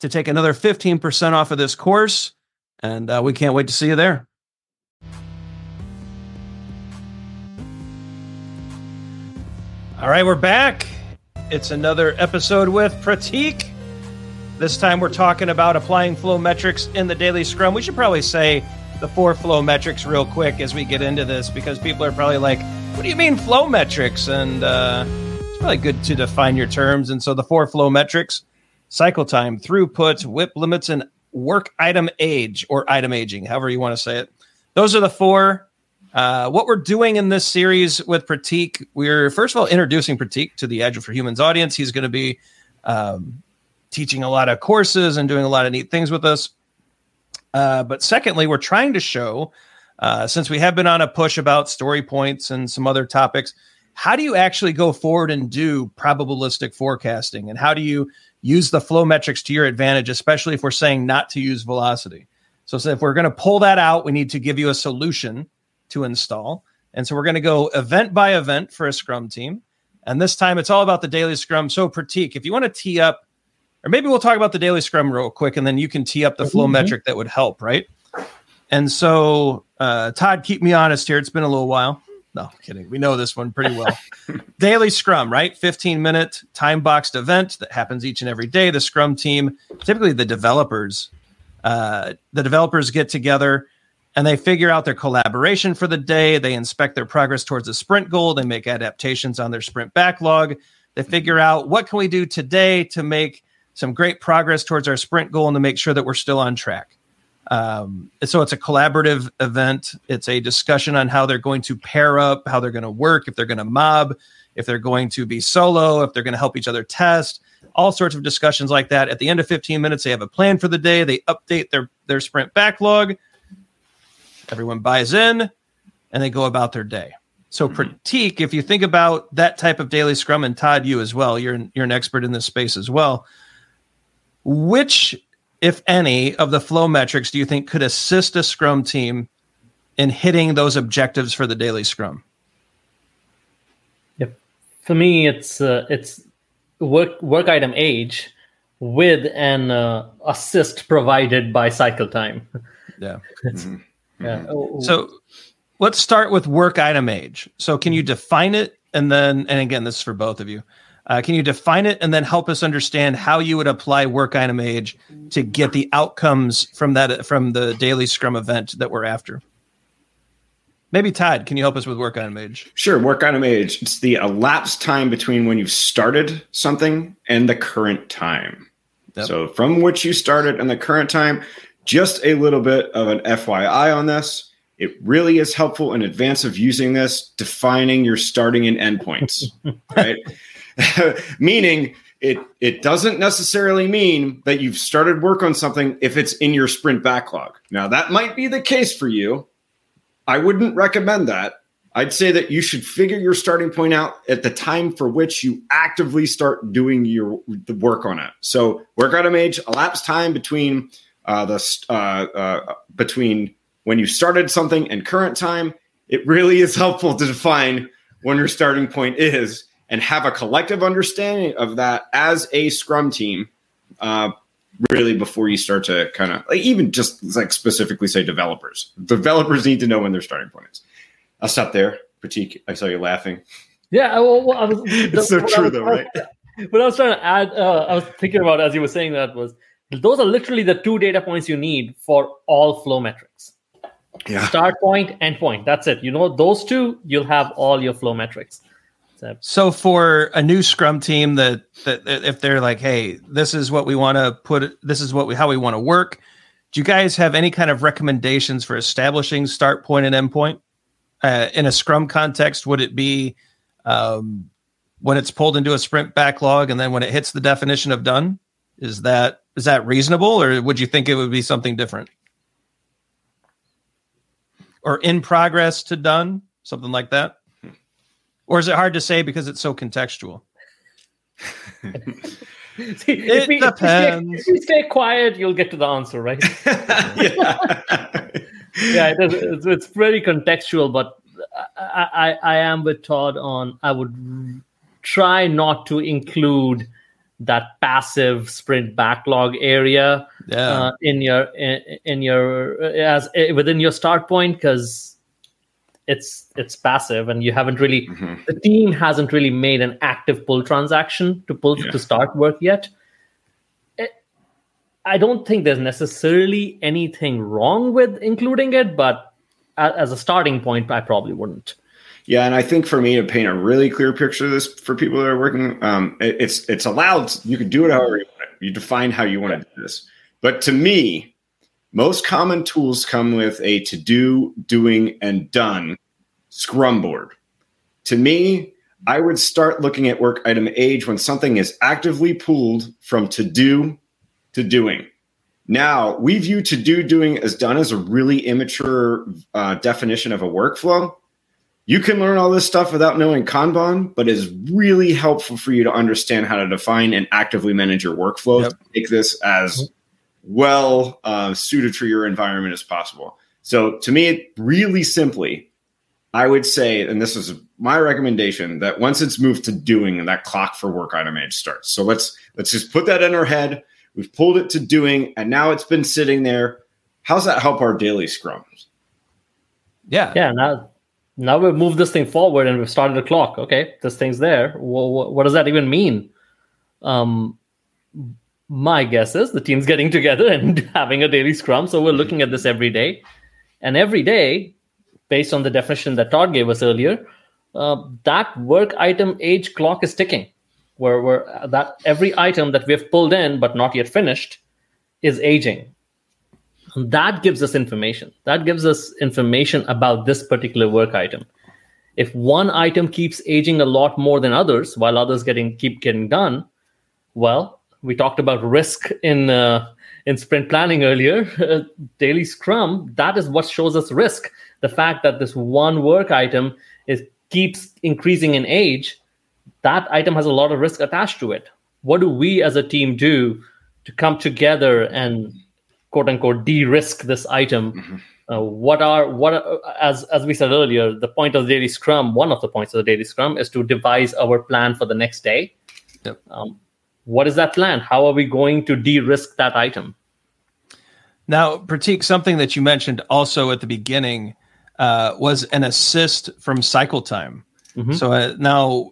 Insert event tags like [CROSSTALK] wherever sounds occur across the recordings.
to take another 15% off of this course. And uh, we can't wait to see you there. All right, we're back. It's another episode with Prateek. This time we're talking about applying flow metrics in the daily scrum. We should probably say the four flow metrics real quick as we get into this because people are probably like, what do you mean flow metrics? And uh, it's probably good to define your terms. And so the four flow metrics cycle time, throughput, WIP limits, and work item age or item aging, however you want to say it. Those are the four. Uh, what we're doing in this series with Prateek, we're first of all introducing Prateek to the Agile for Humans audience. He's going to be um, teaching a lot of courses and doing a lot of neat things with us. Uh, but secondly, we're trying to show, uh, since we have been on a push about story points and some other topics, how do you actually go forward and do probabilistic forecasting? And how do you use the flow metrics to your advantage, especially if we're saying not to use velocity. So, so if we're going to pull that out, we need to give you a solution to install. And so we're going to go event by event for a Scrum team. And this time it's all about the daily Scrum. So, Prateek, if you want to tee up, or maybe we'll talk about the daily Scrum real quick, and then you can tee up the flow mm-hmm. metric that would help, right? And so, uh, Todd, keep me honest here. It's been a little while. No, kidding. We know this one pretty well. [LAUGHS] Daily Scrum, right? 15 minute time boxed event that happens each and every day. The Scrum team, typically the developers, uh, the developers get together and they figure out their collaboration for the day. They inspect their progress towards a sprint goal. They make adaptations on their sprint backlog. They figure out what can we do today to make some great progress towards our sprint goal and to make sure that we're still on track. Um, so it's a collaborative event. It's a discussion on how they're going to pair up, how they're going to work, if they're going to mob, if they're going to be solo, if they're going to help each other test, all sorts of discussions like that. At the end of 15 minutes, they have a plan for the day. They update their their sprint backlog. Everyone buys in, and they go about their day. So mm-hmm. Prateek, if you think about that type of daily scrum, and Todd, you as well, you're you're an expert in this space as well. Which if any, of the flow metrics do you think could assist a Scrum team in hitting those objectives for the daily Scrum? Yep. For me, it's uh, it's work work item age with an uh, assist provided by cycle time. [LAUGHS] Yeah. mm-hmm. yeah. Mm-hmm. So let's start with work item age. So can you define it and then and again this is for both of you. Uh, can you define it and then help us understand how you would apply work item age to get the outcomes from that from the daily Scrum event that we're after? Maybe Todd, can you help us with work item age? Sure. Work item age. It's the elapsed time between when you've started something and the current time. Yep. So from which you started and the current time, just a little bit of an FYI on this. It really is helpful in advance of using this, defining your starting and endpoints. [LAUGHS] right. [LAUGHS] meaning it it doesn't necessarily mean that you've started work on something if it's in your sprint backlog. Now that might be the case for you. I wouldn't recommend that. I'd say that you should figure your starting point out at the time for which you actively start doing your the work on it. So work item age, elapsed time between uh, the uh, uh, between when you started something and current time, it really is [LAUGHS] helpful to define when your starting point is and have a collective understanding of that as a scrum team uh, really before you start to kind of like even just like specifically say developers. Developers need to know when their starting point is. I'll stop there. Prateek i saw you laughing. Yeah well, well I was, [LAUGHS] it's so true though right? what i was trying to add uh, i was thinking about as you were saying that was those are literally the two data points you need for all flow metrics. Yeah. Start point end point. That's it. You know those two you'll have all your flow metrics so, for a new Scrum team that, that if they're like, hey, this is what we want to put, this is what we how we want to work. Do you guys have any kind of recommendations for establishing start point and end point uh, in a Scrum context? Would it be um, when it's pulled into a sprint backlog and then when it hits the definition of done? Is that is that reasonable, or would you think it would be something different? Or in progress to done, something like that? Or is it hard to say because it's so contextual? [LAUGHS] See, it if we, depends. If we, stay, if we, stay, quiet, you'll get to the answer, right? [LAUGHS] yeah, yeah it is, it's, it's very contextual, but I, I, I am with Todd on. I would try not to include that passive sprint backlog area yeah. uh, in your in, in your as within your start point because it's it's passive and you haven't really mm-hmm. the team hasn't really made an active pull transaction to pull yeah. to start work yet it, i don't think there's necessarily anything wrong with including it but as a starting point i probably wouldn't yeah, and I think for me to paint a really clear picture of this for people that are working, um, it, it's it's allowed. You can do it however you want. It. You define how you want to do this. But to me, most common tools come with a to do, doing, and done Scrum board. To me, I would start looking at work item age when something is actively pulled from to do to doing. Now, we view to do doing as done as a really immature uh, definition of a workflow. You can learn all this stuff without knowing Kanban, but it's really helpful for you to understand how to define and actively manage your workflow. Yep. Make this as well uh, suited for your environment as possible. So to me, really simply, I would say, and this is my recommendation, that once it's moved to doing, and that clock for work item age starts. So let's let's just put that in our head. We've pulled it to doing, and now it's been sitting there. How's that help our daily scrums? Yeah, yeah. Now, now we've moved this thing forward and we've started a clock. Okay, this thing's there. Well, what does that even mean? Um, my guess is the team's getting together and [LAUGHS] having a daily scrum. So we're looking at this every day. And every day, based on the definition that Todd gave us earlier, uh, that work item age clock is ticking, where, where that every item that we have pulled in but not yet finished is aging. And that gives us information. That gives us information about this particular work item. If one item keeps aging a lot more than others, while others getting keep getting done, well, we talked about risk in uh, in sprint planning earlier. [LAUGHS] Uh, daily Scrum that is what shows us risk. The fact that this one work item is keeps increasing in age, that item has a lot of risk attached to it. What do we as a team do to come together and quote unquote de-risk this item? Mm-hmm. Uh, what are what are, as as we said earlier, the point of the daily Scrum, one of the points of the daily Scrum, is to devise our plan for the next day. Yep. Um, what is that plan? How are we going to de-risk that item? Now, Prateek, something that you mentioned also at the beginning uh, was an assist from cycle time. Mm-hmm. So uh, now,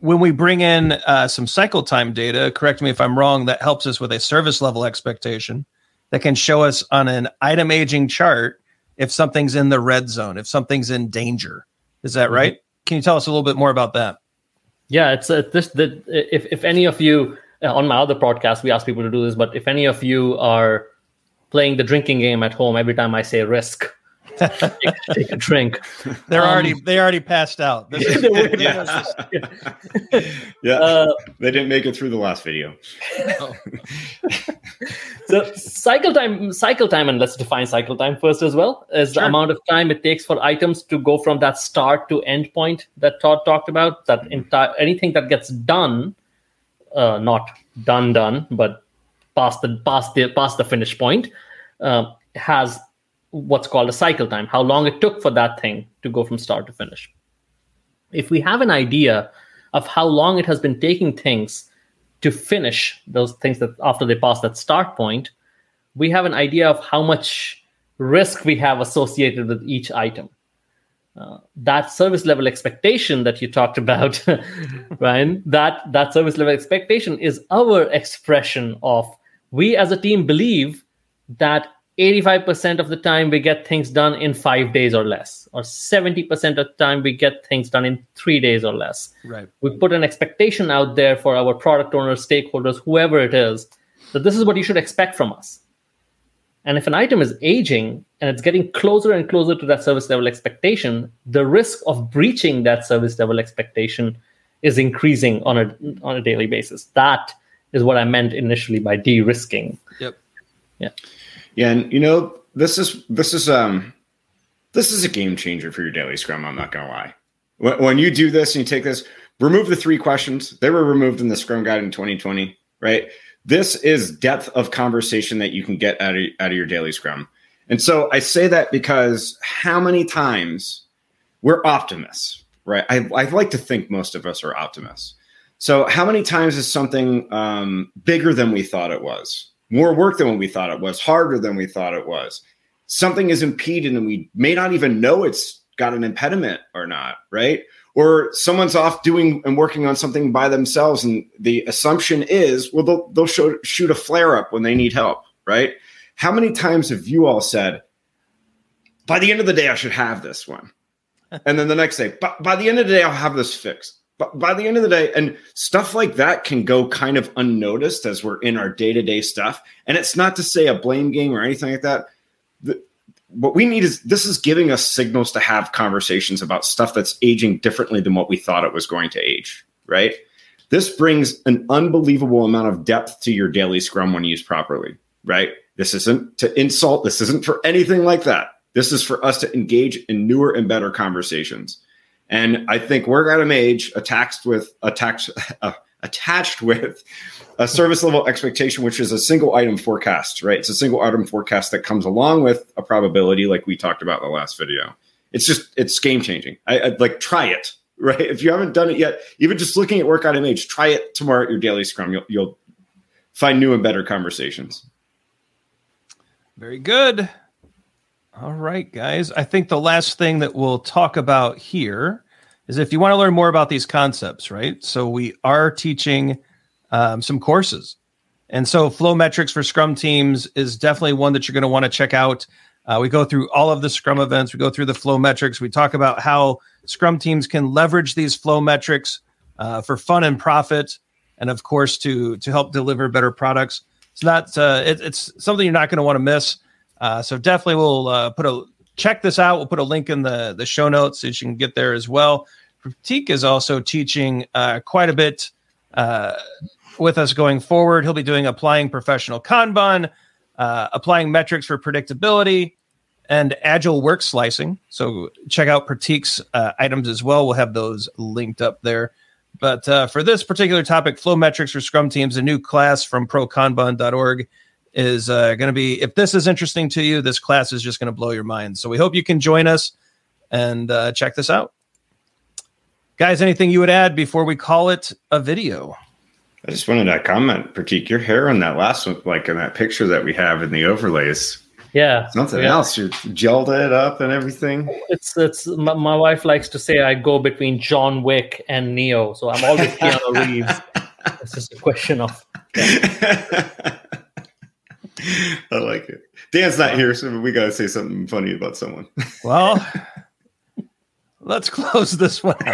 when we bring in uh, some cycle time data, correct me if I'm wrong, that helps us with a service level expectation that can show us on an item aging chart if something's in the red zone, if something's in danger. Is that mm-hmm. right? Can you tell us a little bit more about that? Yeah, it's uh, this. The, if if any of you on my other podcast, we ask people to do this. But if any of you are playing the drinking game at home, every time I say risk, take, [LAUGHS] take, a drink. They're um, already they already passed out. [LAUGHS] yeah, [LAUGHS] yeah. Uh, they didn't make it through the last video. Oh. so cycle time, cycle time, and let's define cycle time first as well is sure. the amount of time it takes for items to go from that start to end point that Todd talked about. That entire anything that gets done uh, not done done, but past the past the past the finish point, uh, has what's called a cycle time, how long it took for that thing to go from start to finish. If we have an idea of how long it has been taking things to finish those things that after they pass that start point, we have an idea of how much risk we have associated with each item. Uh, that service level expectation that you talked about, [LAUGHS] Ryan, that that service level expectation is our expression of we as a team believe that 85% of the time we get things done in five days or less, or 70% of the time we get things done in three days or less. Right. We put an expectation out there for our product owners, stakeholders, whoever it is, that this is what you should expect from us. And if an item is aging and it's getting closer and closer to that service level expectation, the risk of breaching that service level expectation is increasing on a on a daily basis. That is what I meant initially by de-risking. Yep. Yeah. Yeah, and you know, this is this is um this is a game changer for your daily scrum, I'm not gonna lie. When, when you do this and you take this, remove the three questions. They were removed in the Scrum Guide in 2020, right? This is depth of conversation that you can get out of, out of your daily scrum. And so I say that because how many times we're optimists, right? I, I like to think most of us are optimists. So how many times is something um, bigger than we thought it was? more work than we thought it was, harder than we thought it was. Something is impeded and we may not even know it's got an impediment or not, right? Or someone's off doing and working on something by themselves, and the assumption is, well, they'll, they'll show, shoot a flare up when they need help, right? How many times have you all said, by the end of the day, I should have this one? [LAUGHS] and then the next day, by, by the end of the day, I'll have this fixed. But by the end of the day, and stuff like that can go kind of unnoticed as we're in our day to day stuff. And it's not to say a blame game or anything like that. What we need is this is giving us signals to have conversations about stuff that's aging differently than what we thought it was going to age, right? This brings an unbelievable amount of depth to your daily scrum when used properly, right? This isn't to insult, this isn't for anything like that. This is for us to engage in newer and better conversations. And I think we're at Item Age attached with attached [LAUGHS] uh, attached with a service level expectation, which is a single item forecast, right? It's a single item forecast that comes along with a probability, like we talked about in the last video. It's just it's game changing. I, I like try it, [LAUGHS] right? If you haven't done it yet, even just looking at Work Item Age, try it tomorrow at your daily scrum. You'll you'll find new and better conversations. Very good. All right, guys. I think the last thing that we'll talk about here is if you want to learn more about these concepts, right? So we are teaching um, some courses. And so flow metrics for scrum teams is definitely one that you're going to want to check out. Uh, we go through all of the scrum events. We go through the flow metrics. We talk about how scrum teams can leverage these flow metrics uh, for fun and profit, and of course to to help deliver better products. It's not uh, it, it's something you're not going to want to miss. Uh, so definitely we'll uh, put a check this out. We'll put a link in the the show notes so you can get there as well. Prateek is also teaching uh, quite a bit uh, with us going forward. He'll be doing applying professional Kanban, uh, applying metrics for predictability, and agile work slicing. So check out Prateek's uh, items as well. We'll have those linked up there. But uh, for this particular topic, flow metrics for Scrum teams, a new class from prokanban.org is uh, going to be. If this is interesting to you, this class is just going to blow your mind. So we hope you can join us and uh, check this out. Guys, anything you would add before we call it a video? I just wanted to comment, Prateek, your hair on that last one, like in that picture that we have in the overlays. Yeah. Something yeah. else. You gelled it up and everything. It's it's my, my, wife likes to say I go between John Wick and Neo. So I'm always Keanu [LAUGHS] Reeves. It's just a question of yeah. [LAUGHS] [LAUGHS] I like it. Dan's not here, so we got to say something funny about someone. Well, let's close this one. [LAUGHS]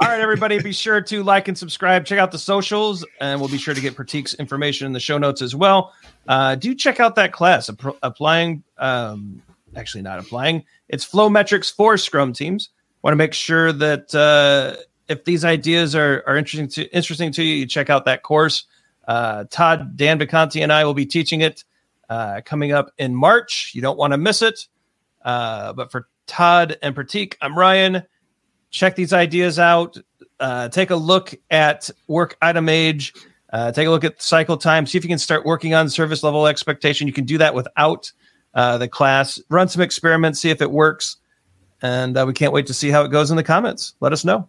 All right, everybody, be sure to like and subscribe. Check out the socials, and we'll be sure to get Prateek's information in the show notes as well. Uh, do check out that class, applying, um, actually not applying. It's flow metrics for Scrum teams. Want to make sure that uh, if these ideas are, are interesting to interesting to you, you check out that course. Uh, Todd, Dan Vacanti, and I will be teaching it uh, coming up in March. You don't want to miss it. Uh, but for Todd and Prateek, I'm Ryan. Check these ideas out. Uh, take a look at work item age. Uh, take a look at cycle time. See if you can start working on service level expectation. You can do that without uh, the class, run some experiments, see if it works. And we can't wait to see how it goes in the comments. Let us know.